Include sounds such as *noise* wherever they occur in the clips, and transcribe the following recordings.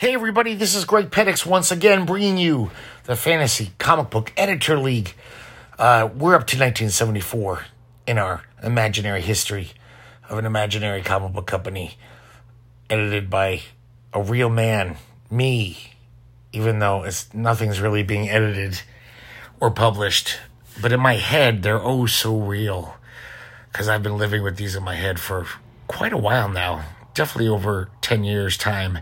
Hey, everybody, this is Greg Pettix once again bringing you the Fantasy Comic Book Editor League. Uh, we're up to 1974 in our imaginary history of an imaginary comic book company edited by a real man, me, even though it's nothing's really being edited or published. But in my head, they're oh so real because I've been living with these in my head for quite a while now, definitely over 10 years' time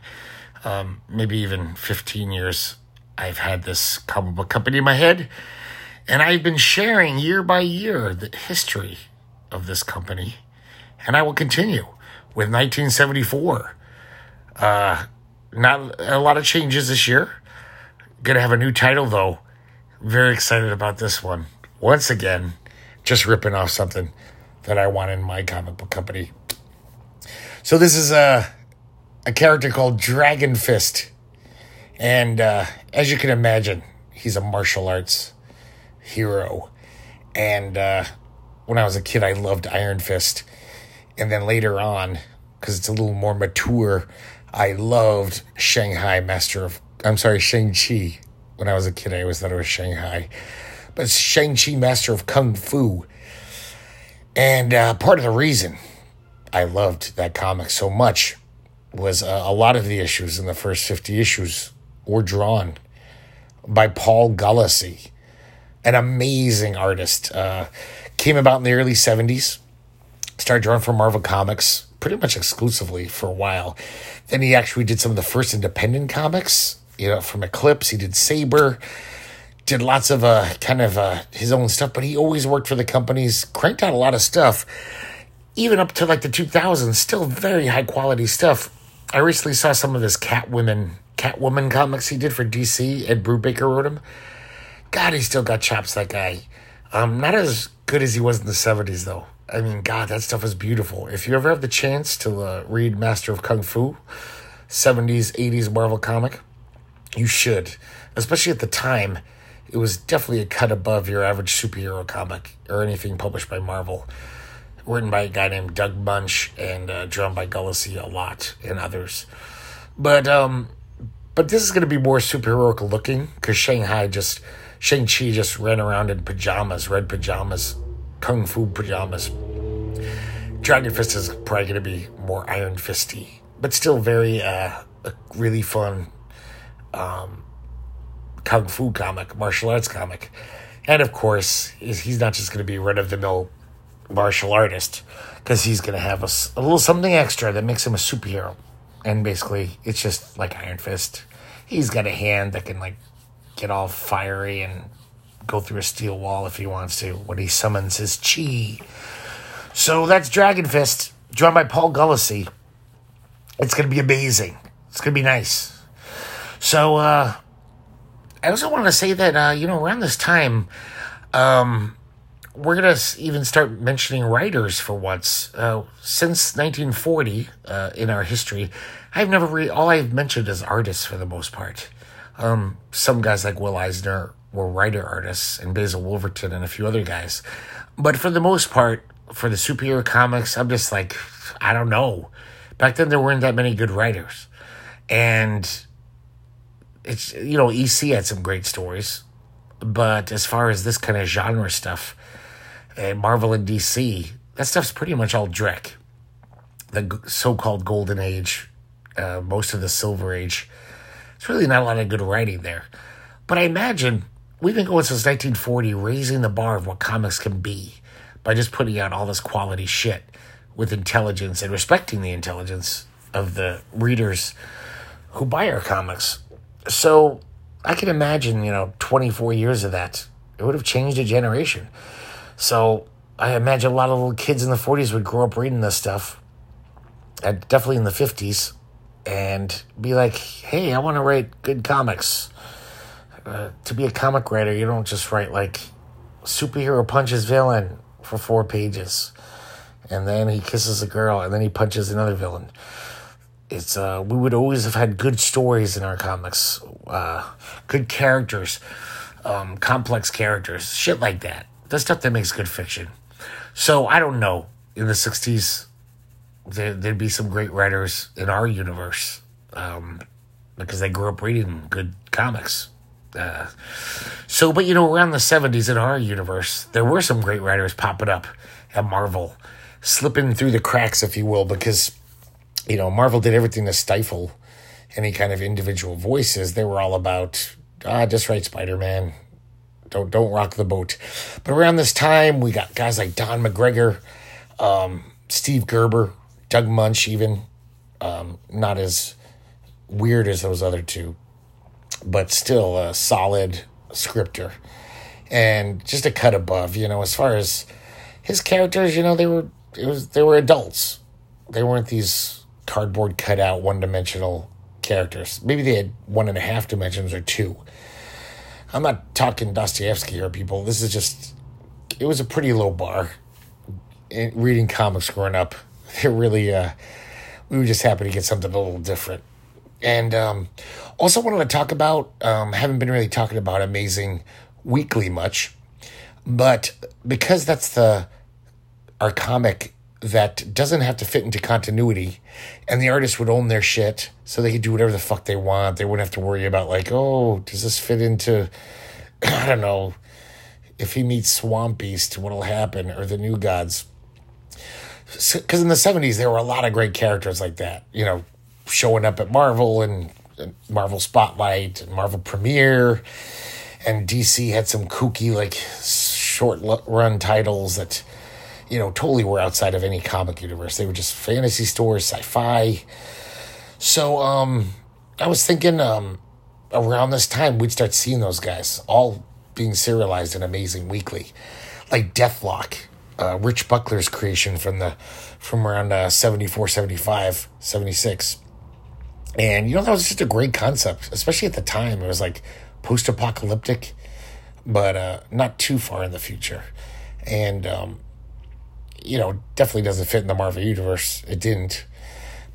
um, maybe even 15 years, I've had this comic book company in my head. And I've been sharing year by year the history of this company. And I will continue with 1974. Uh, not a lot of changes this year. Gonna have a new title though. Very excited about this one. Once again, just ripping off something that I want in my comic book company. So this is a uh, a character called Dragon Fist. And uh, as you can imagine, he's a martial arts hero. And uh, when I was a kid, I loved Iron Fist. And then later on, because it's a little more mature, I loved Shanghai Master of, I'm sorry, Shang-Chi. When I was a kid, I always thought it was Shanghai. But Shang-Chi Master of Kung Fu. And uh, part of the reason I loved that comic so much was uh, a lot of the issues in the first 50 issues were drawn by Paul Gulacy, an amazing artist. Uh, came about in the early 70s, started drawing for Marvel Comics pretty much exclusively for a while. Then he actually did some of the first independent comics, you know, from Eclipse. He did Sabre, did lots of uh, kind of uh, his own stuff, but he always worked for the companies, cranked out a lot of stuff. Even up to like the 2000s, still very high quality stuff I recently saw some of his Catwoman Catwoman comics he did for DC. Ed Brubaker wrote him. God, he still got chops. That guy. Um, not as good as he was in the seventies, though. I mean, God, that stuff is beautiful. If you ever have the chance to uh, read Master of Kung Fu, seventies, eighties Marvel comic, you should. Especially at the time, it was definitely a cut above your average superhero comic or anything published by Marvel written by a guy named Doug Moench and uh, drawn by Gulacy a lot and others. But um, but this is going to be more superheroic looking because Shanghai just Shang Chi just ran around in pajamas, red pajamas, kung fu pajamas. Dragon Fist is probably going to be more Iron Fisty, but still very uh, really fun um, kung fu comic, martial arts comic. And of course, he's not just going to be run of the mill martial artist because he's going to have a, a, little something extra that makes him a superhero. And basically, it's just like Iron Fist. He's got a hand that can like get all fiery and go through a steel wall if he wants to when he summons his chi. So that's Dragon Fist, drawn by Paul Gulacy. It's going to be amazing. It's going to be nice. So, uh, I also want to say that, uh, you know, around this time, um, we're going to even start mentioning writers for once. Uh, since 1940, uh, in our history, I've never really, all I've mentioned is artists for the most part. Um, some guys like Will Eisner were writer artists, and Basil Wolverton and a few other guys. But for the most part, for the superhero comics, I'm just like, I don't know. Back then, there weren't that many good writers. And it's, you know, EC had some great stories. But as far as this kind of genre stuff, and Marvel and DC, that stuff's pretty much all Drek. The so called Golden Age, uh, most of the Silver Age. It's really not a lot of good writing there. But I imagine we've been going since 1940, raising the bar of what comics can be by just putting out all this quality shit with intelligence and respecting the intelligence of the readers who buy our comics. So I can imagine, you know, 24 years of that. It would have changed a generation. So I imagine a lot of little kids in the 40s would grow up reading this stuff, and definitely in the 50s, and be like, hey, I want to write good comics. Uh, to be a comic writer, you don't just write like superhero punches villain for four pages, and then he kisses a girl, and then he punches another villain. It's uh, we would always have had good stories in our comics, uh, good characters, um, complex characters, shit like that the stuff that makes good fiction. So I don't know. In the '60s, there, would be some great writers in our universe. Um, because they grew up reading good comics. Uh, so, but you know, around the 70s in our universe, there were some great writers popping up at Marvel, slipping through the cracks, if you will, because, you know, Marvel did everything to stifle any kind of individual voices. They were all about, ah, just write Spider Man. Don't don't rock the boat. But around this time, we got guys like Don McGregor, um, Steve Gerber, Doug Moench, even um, not as weird as those other two, but still a solid scripter and just a cut above. You know, as far as his characters, you know, they were it was they were adults. They weren't these cardboard cutout one dimensional characters. Maybe they had one and a half dimensions or two. I'm not talking Dostoevsky here, people. This is just it was a pretty low bar. In reading comics growing up, *laughs* it really uh, we were just happy to get something a little different. And um, also wanted to talk about, um, haven't been really talking about Amazing Weekly much, but because that's the our comic that doesn't have to fit into continuity, and the artist would own their shit, so they could do whatever the fuck they want. They wouldn't have to worry about like, oh, does this fit into, *clears throat* I don't know, if he meets Swamp Beast, what'll happen, or the New Gods. Because in the seventies, there were a lot of great characters like that. You know, showing up at Marvel and, and Marvel Spotlight and Marvel Premiere. And DC had some kooky, like, short run titles that, you know, totally were outside of any comic universe. They were just fantasy stores, sci fi. So, um, I was thinking, um, around this time, we'd start seeing those guys all being serialized in Amazing Weekly, like Deathlok, uh, Rich Buckler's creation from the from around uh, 74, 75, 76. And you know, that was just a great concept, especially at the time. It was like post apocalyptic, but uh, not too far in the future. And, um, you know, definitely doesn't fit in the Marvel Universe. It didn't.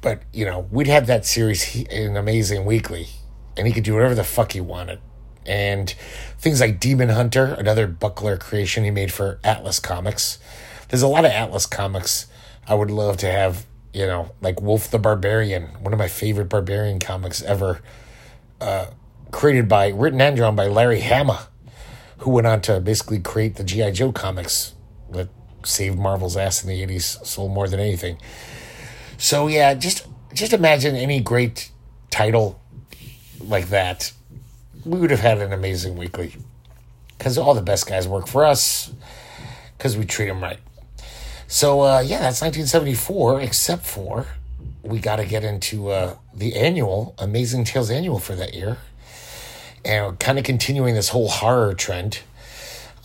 But, you know, we'd have that series in Amazing Weekly, and he could do whatever the fuck he wanted. And things like Demon Hunter, another Buckler creation he made for Atlas Comics. There's a lot of Atlas comics I would love to have you know, like Wolf the Barbarian, one of my favorite barbarian comics ever, uh, created by, written and drawn by Larry Hama, who went on to basically create the G.I. Joe comics that saved Marvel's ass in the 80s, sold more than anything. So, yeah, just just imagine any great title like that. We would have had an amazing weekly. Because all the best guys work for us, because we treat them right. So uh, yeah, that's 1974. Except for we got to get into uh, the annual Amazing Tales annual for that year, and kind of continuing this whole horror trend.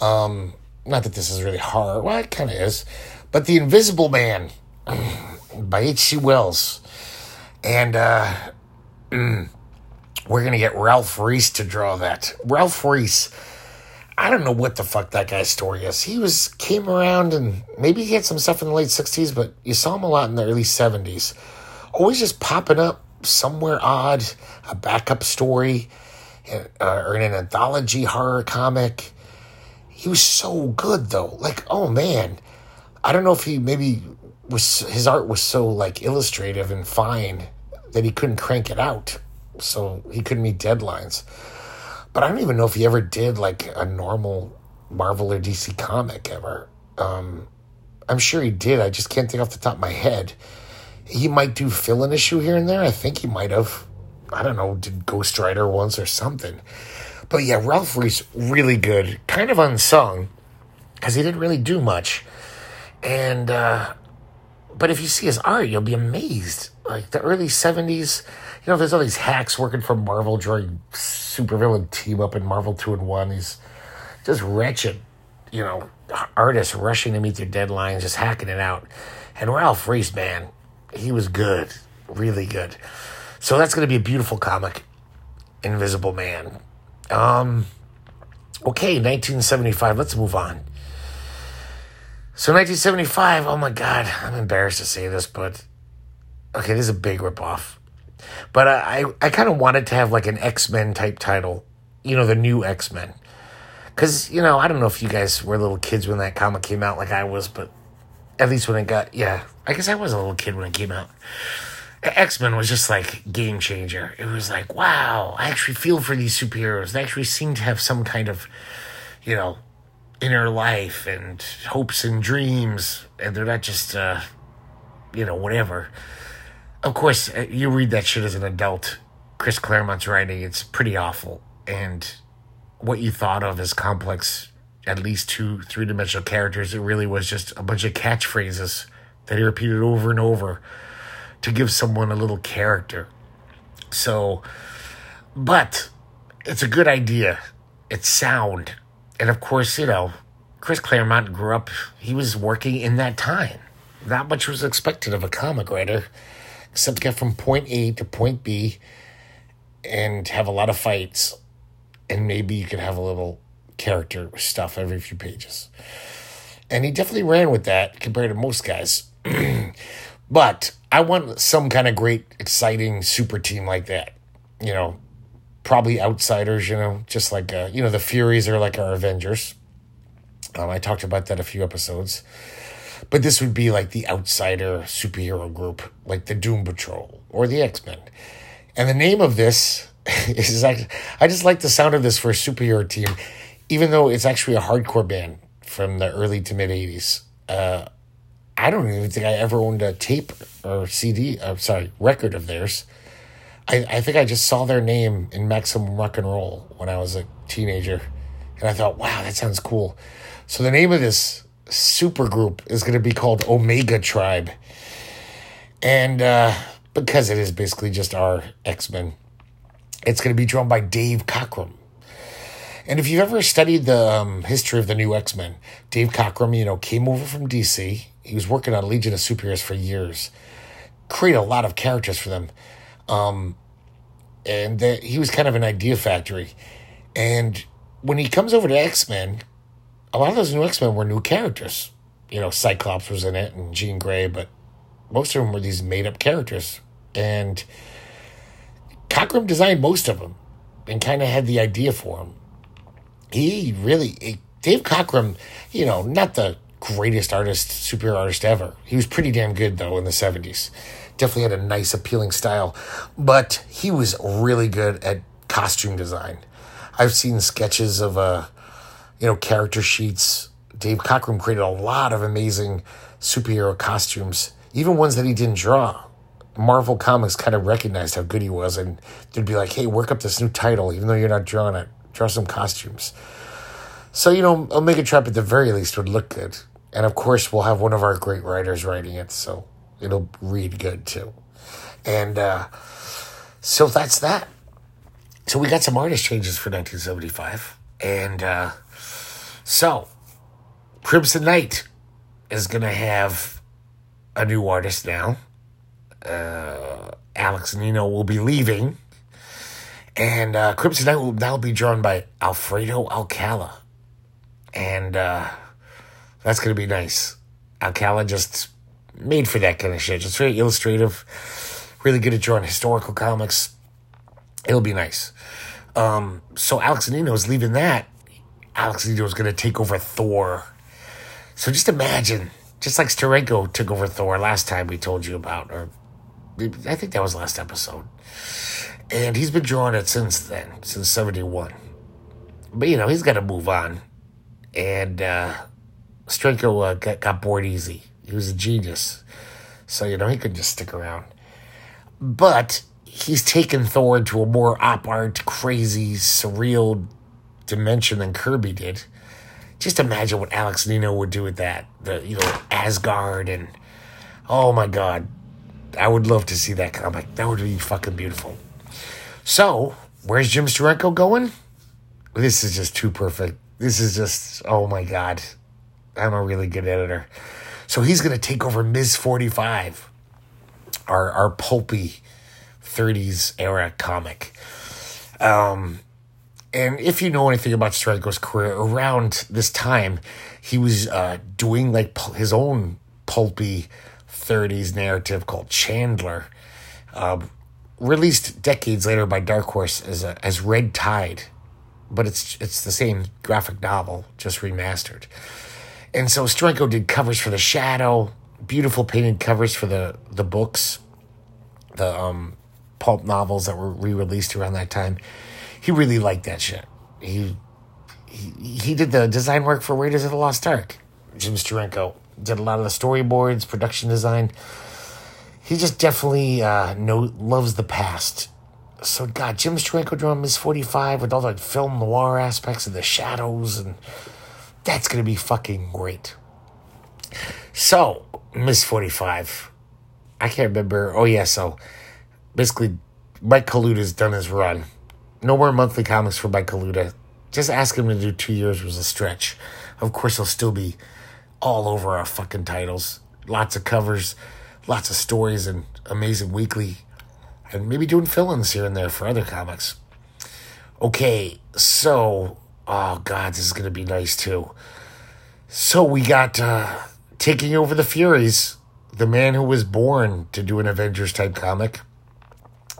Um, not that this is really horror. Well, it kind of is, but the Invisible Man *clears throat* by H.G. Wells, and uh, we're gonna get Ralph Reese to draw that. Ralph Reese I don't know what the fuck that guy's story is. He was came around and maybe he had some stuff in the late '60s, but you saw him a lot in the early '70s. Always just popping up somewhere odd, a backup story, uh, or in an anthology horror comic. He was so good though. Like, oh man, I don't know if he maybe was his art was so like illustrative and fine that he couldn't crank it out, so he couldn't meet deadlines. But I don't even know if he ever did like a normal Marvel or DC comic ever. Um, I'm sure he did. I just can't think off the top of my head. He might do fill in issue here and there. I think he might have. I don't know, did Ghost Rider once or something. But yeah, Ralph Reese, really good. Kind of unsung because he didn't really do much. And, uh, but if you see his art, you'll be amazed. Like the early 70s, you know, there's all these hacks working for Marvel drawing supervillain team up in Marvel 2 and 1. These just wretched, you know, artists rushing to meet their deadlines, just hacking it out. And Ralph Reese, man, he was good, really good. So that's going to be a beautiful comic, Invisible Man. Um, okay, 1975. Let's move on. So 1975. Oh my God, I'm embarrassed to say this, but okay, this is a big ripoff. But I, I, I kind of wanted to have like an X Men type title, you know, the new X Men. Because, you know, I don't know if you guys were little kids when that comic came out like I was, but at least when it got, yeah, I guess I was a little kid when it came out. X Men was just like game changer. It was like, wow, I actually feel for these superheroes. They actually seem to have some kind of, you know, inner life and hopes and dreams, and they're not just, uh, you know, whatever. Of course, uh, you read that shit as an adult. Chris Claremont's writing, it's pretty awful. And what you thought of as complex, at least two three dimensional characters, it really was just a bunch of catchphrases that he repeated over and over to give someone a little character. So, but it's a good idea. It's sound. And of course, you know, Chris Claremont grew up, he was working in that time. Not much was expected of a comic writer, except to get from point A to point B and have a lot of fights. And maybe you could have a little character stuff every few pages. And he definitely ran with that compared to most guys. *clears throat* but I want some kind of great, exciting super team like that. You know, probably outsiders, you know, just like, uh, you know, the Furies are like our Avengers. Um, I talked about that a few episodes. But this would be like the outsider superhero group, like the Doom Patrol or the X Men. And the name of this *laughs* is like, I just like the sound of this for a superhero team, even though it's actually a hardcore band from the early to mid 80s. Uh, I don't even think I ever owned a tape or CD, uh, sorry, record of theirs. I, I think I just saw their name in Maximum Rock and Roll when I was a teenager. And I thought, wow, that sounds cool. So the name of this super group is going to be called Omega Tribe. And uh, because it is basically just our X Men, it's going to be drawn by Dave Cockrum. And if you've ever studied the um, history of the new X Men, Dave Cockrum, you know, came over from DC he was working on Legion of Superheroes for years, created a lot of characters for them. Um, and the, he was kind of an idea factory. And when he comes over to X Men, a lot of those new X Men were new characters. You know, Cyclops was in it and Jean Grey, but most of them were these made up characters. And Cockrum designed most of them and kind of had the idea for them. He really, Dave Cockrum, you know, not the greatest artist, superhero artist ever. He was pretty damn good though in the 70s. Definitely had a nice, appealing style, but he was really good at costume design. I've seen sketches of, uh, you know, character sheets. Dave Cockrum created a lot of amazing superhero costumes, even ones that he didn't draw. Marvel Comics kind of recognized how good he was, and they'd be like, "Hey, work up this new title, even though you're not drawing it. Draw some costumes." So, you know, Omega Tribe at the very least would look good. And of course, we'll have one of our great writers writing it, so it'll read good too. And uh, so that's that. So we got some artist changes for 1975. And uh, so Crimson Knight is going to have a new artist now. Uh, Alex and Nino will be leaving. And uh, Knight will now be drawn by Alfredo Alcala and uh, that's going to be nice. Alcala just made for that kind of shit. Just very illustrative, really good at drawing historical comics. It'll be nice. Um, so Alex is leaving that. Alex is going to take over Thor. So just imagine, just like Steranko took over Thor last time we told you about, or I think that was last episode. And he's been drawing it since then, since 71. But, you know, he's got to move on and uh, Steranko uh, got, got bored easy. He was a genius, so you know he could just stick around. But he's taken Thor into a more op art, crazy, surreal dimension than Kirby did. Just imagine what Alex Nino would do with that. The you know Asgard and oh my god, I would love to see that comic. That would be fucking beautiful. So where's Jim Steranko going? This is just too perfect this is just, oh my God. I'm a really good editor. So he's going to take over Ms. 45, our, our pulpy 30s era comic. Um, and if you know anything about Steranko's career, around this time, he was uh, doing like his own pulpy 30s narrative called Chandler, uh, released decades later by Dark Horse as, a, as Red Tide but it's it's the same graphic novel, just remastered. And so Steranko did covers for The Shadow, beautiful painted covers for the the books. the um, pulp novels that were re-released around that time. He really liked that shit. He he, he did the design work for Raiders of the Lost Ark. Jim Steranko did a lot of the storyboards, production design. He just definitely uh, know loves the past. So God, Jim Steranko drawing Miss Forty Five with all the film noir aspects of the shadows, and that's gonna be fucking great. So Miss Forty Five, I can't remember. Oh yeah, so basically, Mike Kaluta's done his run. No more monthly comics for Mike Kaluta. Just ask him to do two years was a stretch. Of course, he'll still be all over our fucking titles. Lots of covers, lots of stories, and amazing weekly, and maybe doing fill-ins here and there for other comics. Okay, so oh god, this is gonna be nice too. So we got uh, taking over the Furies, the man who was born to do an Avengers type comic,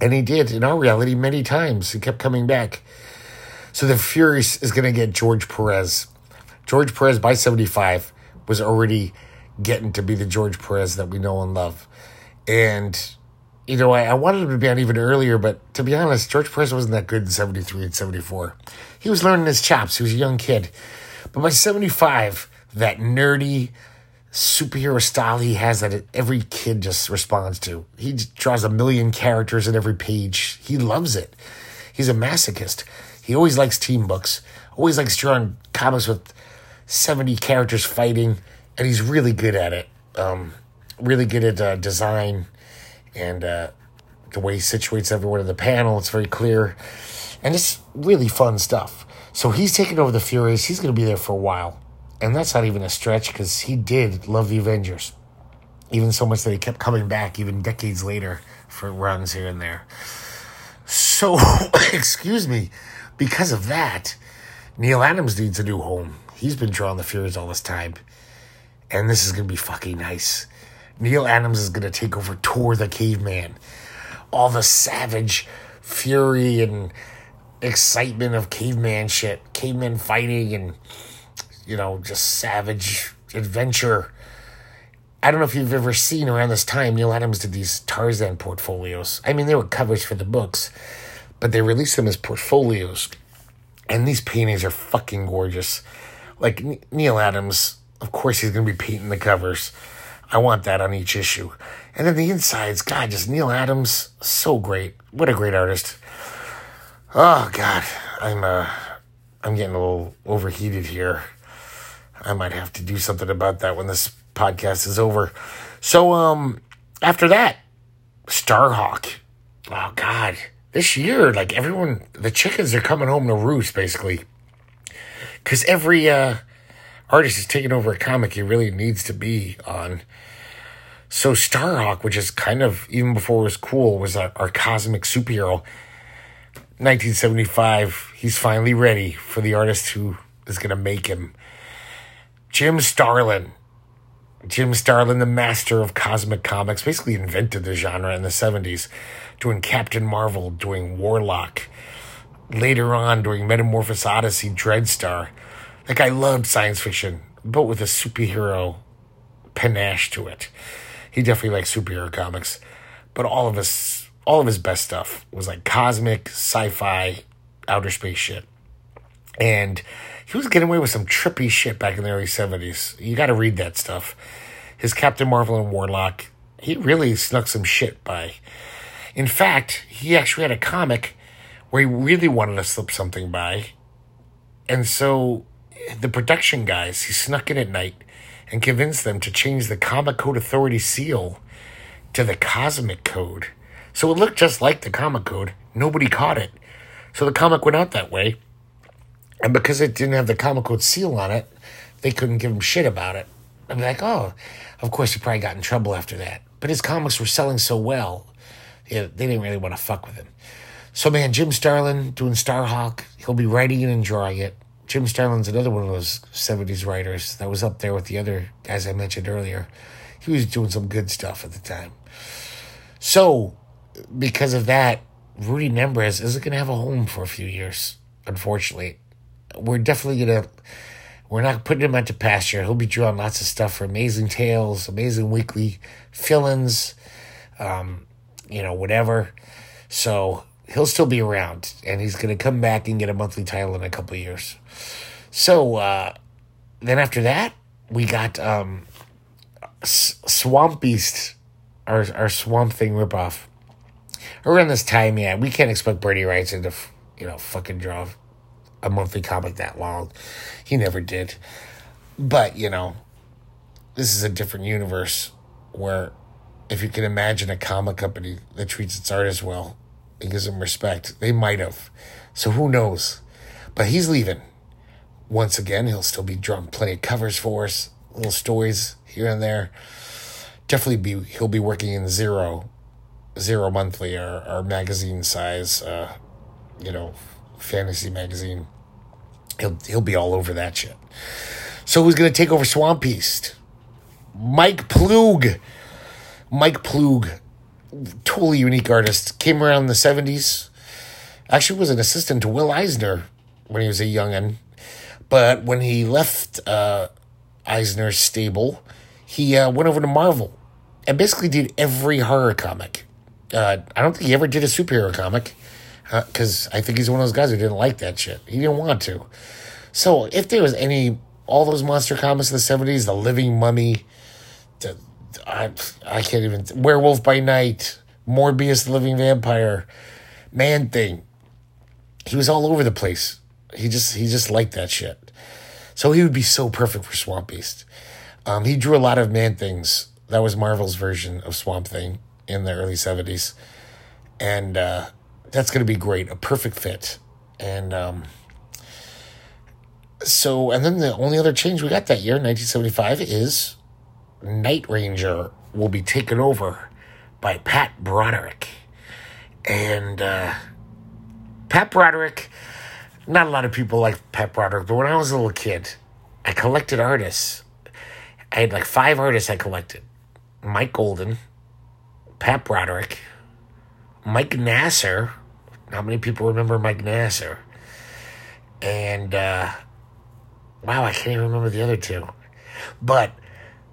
and he did in our reality many times. He kept coming back. So the Furies is gonna get George Perez. George Perez by seventy five was already getting to be the George Perez that we know and love. And, you know, I, I wanted him to be on even earlier, but to be honest, George Perez wasn't that good in 73 and 74. He was learning his chops. He was a young kid. But by 75, that nerdy superhero style he has that every kid just responds to. He draws a million characters in every page. He loves it. He's a masochist. He always likes team books, always likes drawing comics with 70 characters fighting, and he's really good at it. Um, really good at uh, design and uh, the way he situates everyone in the panel. It's very clear, and it's really fun stuff. So he's taking over the Furies. He's going to be there for a while, and that's not even a stretch because he did love the Avengers, even so much that he kept coming back even decades later for runs here and there. So, *coughs* excuse me, because of that, Neal Adams needs a new home. He's been drawing the Furies all this time. And this is to be fucking nice. Neal Adams is to take over Tor the Caveman. All the savage fury and excitement of caveman shit. Caveman fighting and, you know, just savage adventure. I don't know if you've ever seen around this time, Neal Adams did these Tarzan portfolios. I mean, they were covers for the books, but they released them as portfolios. And these paintings are fucking gorgeous like Neal Adams, of course he's going to be painting the covers. I want that on each issue. And then the insides, God, just Neal Adams, so great. What a great artist. Oh God, I'm uh, I'm getting a little overheated here. I might have to do something about that when this podcast is over. So um, after that, Starhawk. Oh God, this year, like everyone, the chickens are coming home to roost, basically because every uh, artist is taking over a comic he really needs to be on. So Starhawk, which is kind of even before it was cool, was our, our cosmic superhero. 1975, he's finally ready for the artist who is going to make him. Jim Starlin. Jim Starlin, the master of cosmic comics, basically invented the genre in the 70s, doing Captain Marvel, doing Warlock, later on doing Metamorphosis Odyssey, Dreadstar. Like I loved science fiction, but with a superhero panache to it. He definitely liked superhero comics, but all of his all of his best stuff was like cosmic, sci-fi, outer space shit. And he was getting away with some trippy shit back in the early 70s. You got to read that stuff. His Captain Marvel and Warlock, he really snuck some shit by. In fact, he actually had a comic where he really wanted to slip something by. And so the production guys, he snuck in at night and convinced them to change the Comic Code Authority seal to the Cosmic Code. So it looked just like the Comic Code. Nobody caught it. So the comic went out that way. And because it didn't have the Comic Code seal on it, they couldn't give him shit about it. I'm like, oh, of course he probably got in trouble after that. But his comics were selling so well, yeah, they didn't really want to fuck with him. So, man, Jim Starlin doing Starhawk, he'll be writing it and drawing it. Jim Starlin's another one of those 70s writers that was up there with the other guys I mentioned earlier. He was doing some good stuff at the time. So, because of that, Rudy Nebres isn't going to have a home for a few years, unfortunately. We're definitely going to, we're not putting him out to pasture. He'll be drawing lots of stuff for Amazing Tales, Amazing Weekly, fill ins, um, you know, whatever. So he'll still be around, and he's going to come back and get a monthly title in a couple years. So uh, then after that, we got um, S- Swamp Beast, our our Swamp Thing ripoff. Around this time, yeah, we can't expect Bernie Wrightson to, you know, fucking draw a monthly comic that long. He never did. But, you know, this is a different universe where if you can imagine a comic company that treats its artists well and gives them respect, they might have. So who knows? But he's leaving. Once again, he'll still be drawing plenty of covers for us, little stories here and there. Definitely be he'll be working in zero, zero monthly or, or magazine size, uh, you know, fantasy magazine. He'll he'll be all over that shit. So who's gonna take over Swamp Beast? Mike Ploog. Mike Ploog, totally unique artist. Came around in the seventies. Actually, was an assistant to Will Eisner when he was a youngin. But when he left uh, Eisner's stable, he uh, went over to Marvel and basically did every horror comic. Uh, I don't think he ever did a superhero comic because uh, I think he's one of those guys who didn't like that shit. He didn't want to. So if there was any, all those monster comics in the seventies, the Living Mummy, the, I I can't even Werewolf by Night, Morbius, the Living Vampire, Man Thing. He was all over the place. He just he just liked that shit. So he would be so perfect for Swamp Beast. Um, he drew a lot of Man Things. That was Marvel's version of Swamp Thing in the early seventies, and uh, that's going to be great. A perfect fit. And um, so, and then the only other change we got that year, 1975, is Night Ranger will be taken over by Pat Broderick. And uh, Pat Broderick, not a lot of people like Pat Broderick, but when I was a little kid, I collected artists. I had like five artists I collected Mike Golden, Pat Broderick, Mike Nasser. Not many people remember Mike Nasser. And, uh, wow, I can't even remember the other two. But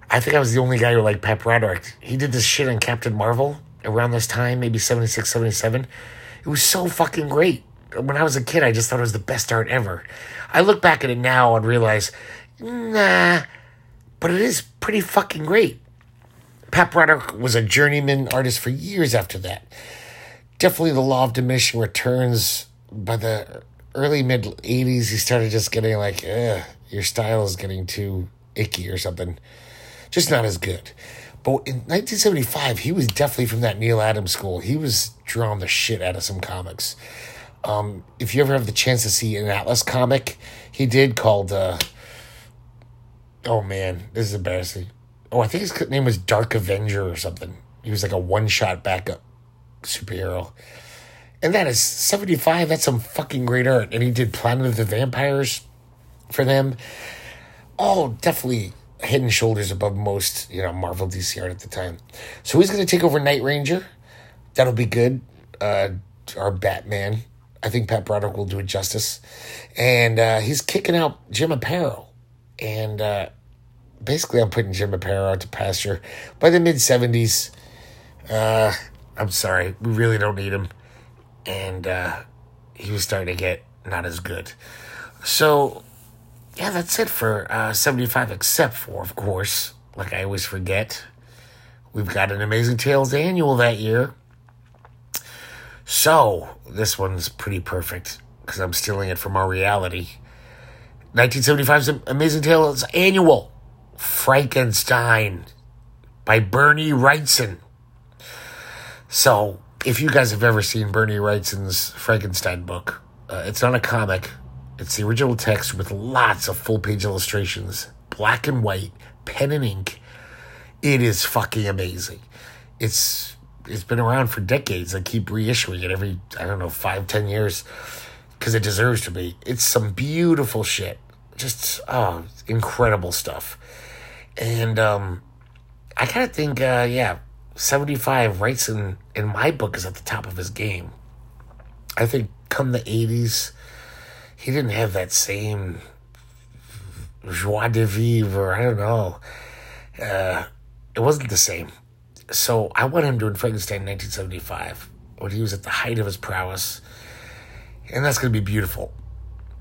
I think I was the only guy who liked Pat Broderick. He did this shit on Captain Marvel around this time, maybe 76, 77. It was so fucking great. When I was a kid, I just thought it was the best art ever. I look back at it now and realize, nah, but it is pretty fucking great. Pat Broderick was a journeyman artist for years after that. Definitely the law of diminishing returns. By the early mid 80s, he started just getting like, your style is getting too icky or something just not as good. But in 1975, he was definitely from that Neal Adams school. He was drawing the shit out of some comics. Um, if you ever have the chance to see an Atlas comic, he did called. Uh, oh man, this is embarrassing. Oh, I think his name was Dark Avenger or something. He was like a one shot backup superhero. And that is 75. That's some fucking great art. And he did Planet of the Vampires for them. Oh, definitely head and shoulders above most, you know, Marvel DC art at the time. So he's going to take over Night Ranger. That'll be good. Uh, our Batman. I think Pat Broderick will do it justice. And uh, he's kicking out Jim Aparo. And uh, basically, I'm putting Jim Aparo out to pasture. By the mid 70s, uh, I'm sorry, we really don't need him. And uh, he was starting to get not as good. So yeah, that's it for uh, 75, except for, of course, like I always forget, we've got an Amazing Tales annual that year. So, this one's pretty perfect because I'm stealing it from our reality. 1975's Amazing Tales annual Frankenstein by Bernie Wrightson. So, if you guys have ever seen Bernie Wrightson's Frankenstein book, uh, it's not a comic, it's the original text with lots of full page illustrations, black and white, pen and ink. It is fucking amazing. It's it's been around for decades. I keep reissuing it every I don't know five ten years because it deserves to be. It's some beautiful shit. Just oh, incredible stuff. And um, I kind of think uh, yeah, seventy five Wrightson in my book is at the top of his game. I think come the eighties he didn't have that same joie de vivre. I don't know. Uh, it wasn't the same. So I want him doing Frankenstein in 1975 when he was at the height of his prowess. And that's going to be beautiful.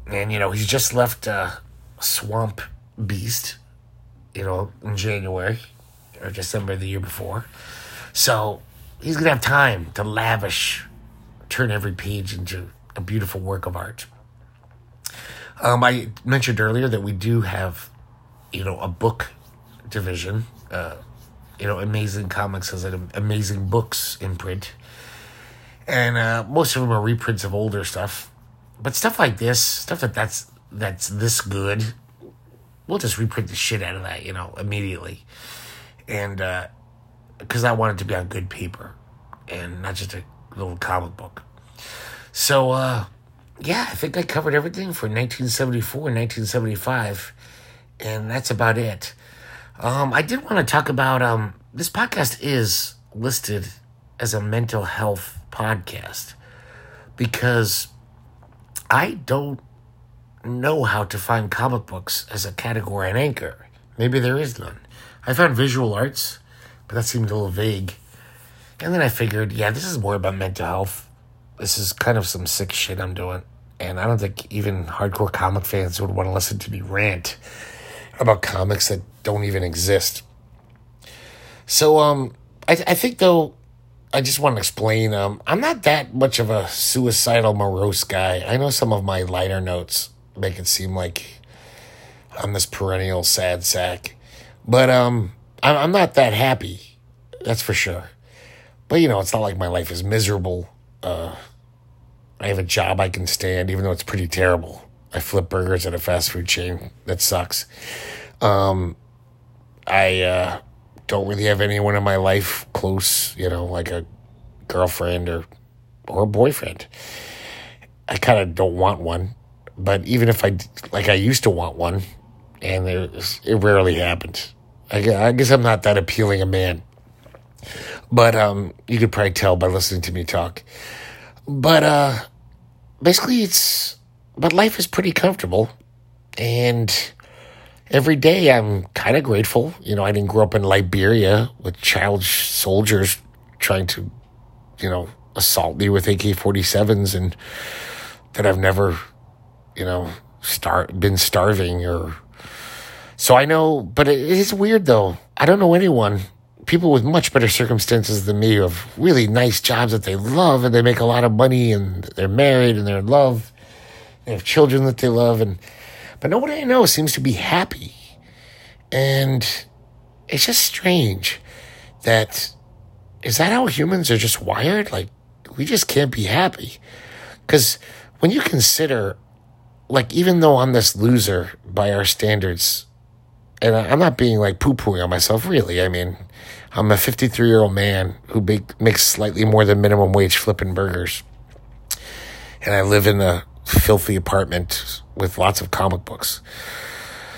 And, you know, he's just left uh, Swamp Beast, you know, in January or December the year before. So he's going to have time to lavish, turn every page into a beautiful work of art. Um, I mentioned earlier that we do have, you know, a book division. Uh, you know, Amazing Comics has an amazing books in print, and uh, most of them are reprints of older stuff. But stuff like this, stuff that that's that's this good, we'll just reprint the shit out of that, you know, immediately, and because uh, I want it to be on good paper, and not just a little comic book. So, uh, yeah, I think I covered everything for 1974 and 1975, and that's about it. Um, I did want to talk about um, this podcast is listed as a mental health podcast because I don't know how to find comic books as a category on Anchor. Maybe there is none. I found visual arts, but that seemed a little vague. And then I figured, yeah, this is more about mental health this is kind of some sick shit I'm doing. And I don't think even hardcore comic fans would want to listen to me rant about comics that don't even exist. So, um, I, I think though, I just want to explain, um, I'm not that much of a suicidal, morose guy. I know some of my lighter notes make it seem like I'm this perennial sad sack, but, um, I'm, I'm not that happy. That's for sure. But, you know, it's not like my life is miserable uh, I have a job I can stand, even though it's pretty terrible. I flip burgers at a fast food chain. That sucks. Um, I uh, don't really have anyone in my life close, you know, like a girlfriend or or a boyfriend. I kind of don't want one, but even if I like, I used to want one, and it rarely happened. I, I guess I'm not that appealing a man. But um, you could probably tell by listening to me talk. But uh, basically, it's but life is pretty comfortable, and every day I'm kind of grateful. You know, I didn't grow up in Liberia with child soldiers trying to, you know, assault me with AK 47s, and that I've never, you know, start been starving or. So I know, but it is weird though. I don't know anyone people with much better circumstances than me who have really nice jobs that they love and they make a lot of money and they're married and they're in love. They have children that they love and but nobody I know seems to be happy. And it's just strange that is that how humans are just wired? Like we just can't be happy. Cuz when you consider like even though I'm this loser by our standards and I'm not being like poo pooing on myself, really. I mean, I'm a 53 year old man who make, makes slightly more than minimum wage flipping burgers. And I live in a filthy apartment with lots of comic books.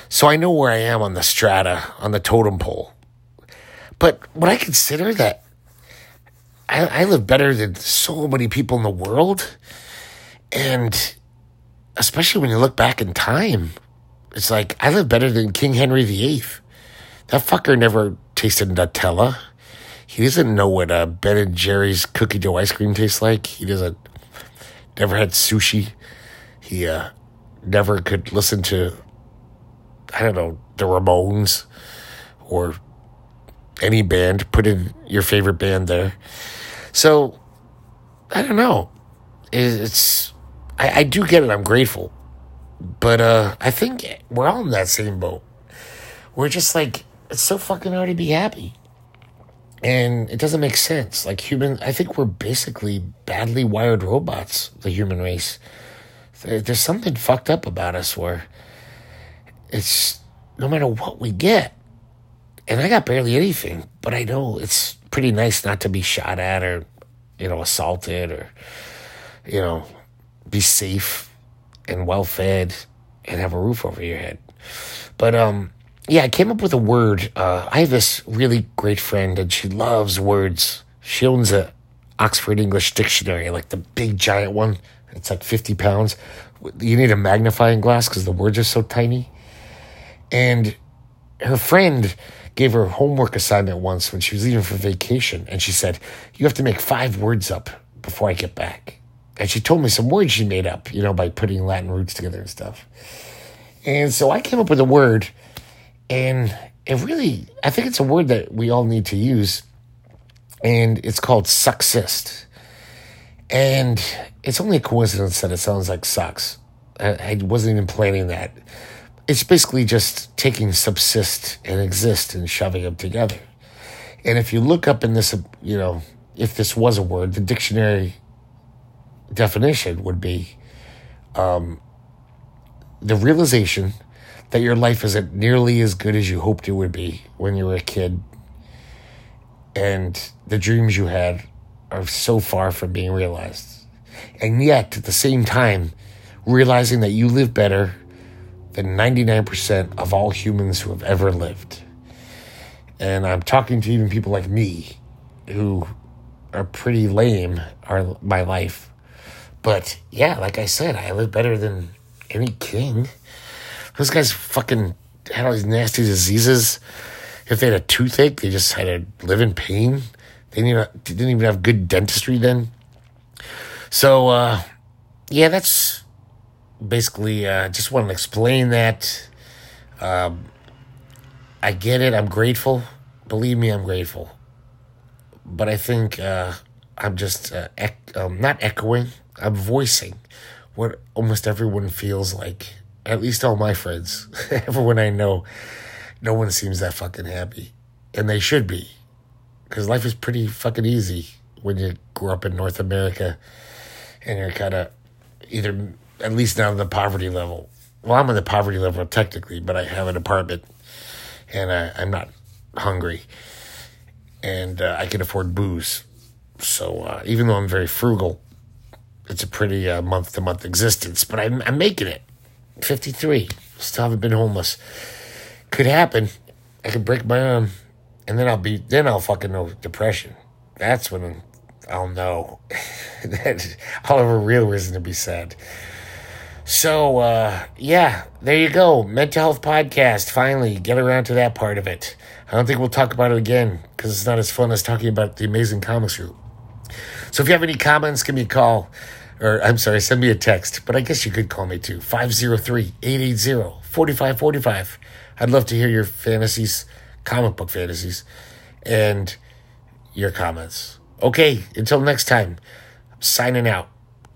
So I know where I am on the strata, on the totem pole. But when I consider that I, I live better than so many people in the world, and especially when you look back in time, it's like I live better than King Henry VIII. That fucker never tasted Nutella. He doesn't know what uh, Ben and Jerry's cookie dough ice cream tastes like. He doesn't, never had sushi. He uh, never could listen to, I don't know, the Ramones or any band. Put in your favorite band there. So, I don't know. It's, I, I do get it. I'm grateful. But uh, I think we're all in that same boat. We're just like, it's so fucking hard to be happy. And it doesn't make sense. Like human, I think we're basically badly wired robots, the human race. There's something fucked up about us where it's no matter what we get, and I got barely anything, but I know it's pretty nice not to be shot at or, you know, assaulted or, you know, be safe and well fed and have a roof over your head. But, um, yeah, I came up with a word. Uh, I have this really great friend, and she loves words. She owns a Oxford English dictionary, like the big giant one. It's like fifty pounds. You need a magnifying glass because the words are so tiny. And her friend gave her homework assignment once when she was leaving for vacation. And she said, You have to make five words up before I get back. And she told me some words she made up, you know, by putting Latin roots together and stuff. And so I came up with a word, and it really, I think it's a word that we all need to use, and it's called sucksist. And it's only a coincidence that it sounds like sucks. I, I wasn't even planning that. It's basically just taking subsist and exist and shoving them together. And if you look up in this, you know, if this was a word, the dictionary definition would be um, the realization that your life isn't nearly as good as you hoped it would be when you were a kid, and the dreams you had are so far from being realized. And yet, at the same time, realizing that you live better than 99% of all humans who have ever lived. And I'm talking to even people like me who are pretty lame are my life. But yeah, like I said, I live better than any king. Those guys fucking had all these nasty diseases. If they had a toothache, they just had to live in pain. They didn't even have good dentistry then. So, uh, yeah, that's basically uh, just want to explain that. Um, I get it. I'm grateful. Believe me, I'm grateful. But I think uh, I'm just uh, ec- um, not echoing. I'm voicing what almost everyone feels like. At least all my friends, *laughs* everyone I know, no one seems that fucking happy, and they should be, because life is pretty fucking easy when you grew up in North America, and you're kind of either at least not on the poverty level. Well, I'm on the poverty level technically, but I have an apartment, and I, I'm not hungry, and uh, I can afford booze. So uh, even though I'm very frugal, it's a pretty month to month existence, but I'm, I'm making it. 53. Still haven't been homeless. Could happen. I could break my arm, and then I'll be, then I'll fucking know depression. That's when I'll know. *laughs* That I'll have a real reason to be sad. So, uh, yeah, there you go. Mental health podcast. Finally, get around to that part of it. I don't think we'll talk about it again because it's not as fun as talking about the amazing comics group. So if you have any comments, give me a call. Or I'm sorry, send me a text. But I guess you could call me too. 503-880-4545. I'd love to hear your fantasies, comic book fantasies, and your comments. Okay, until next time, I'm signing out.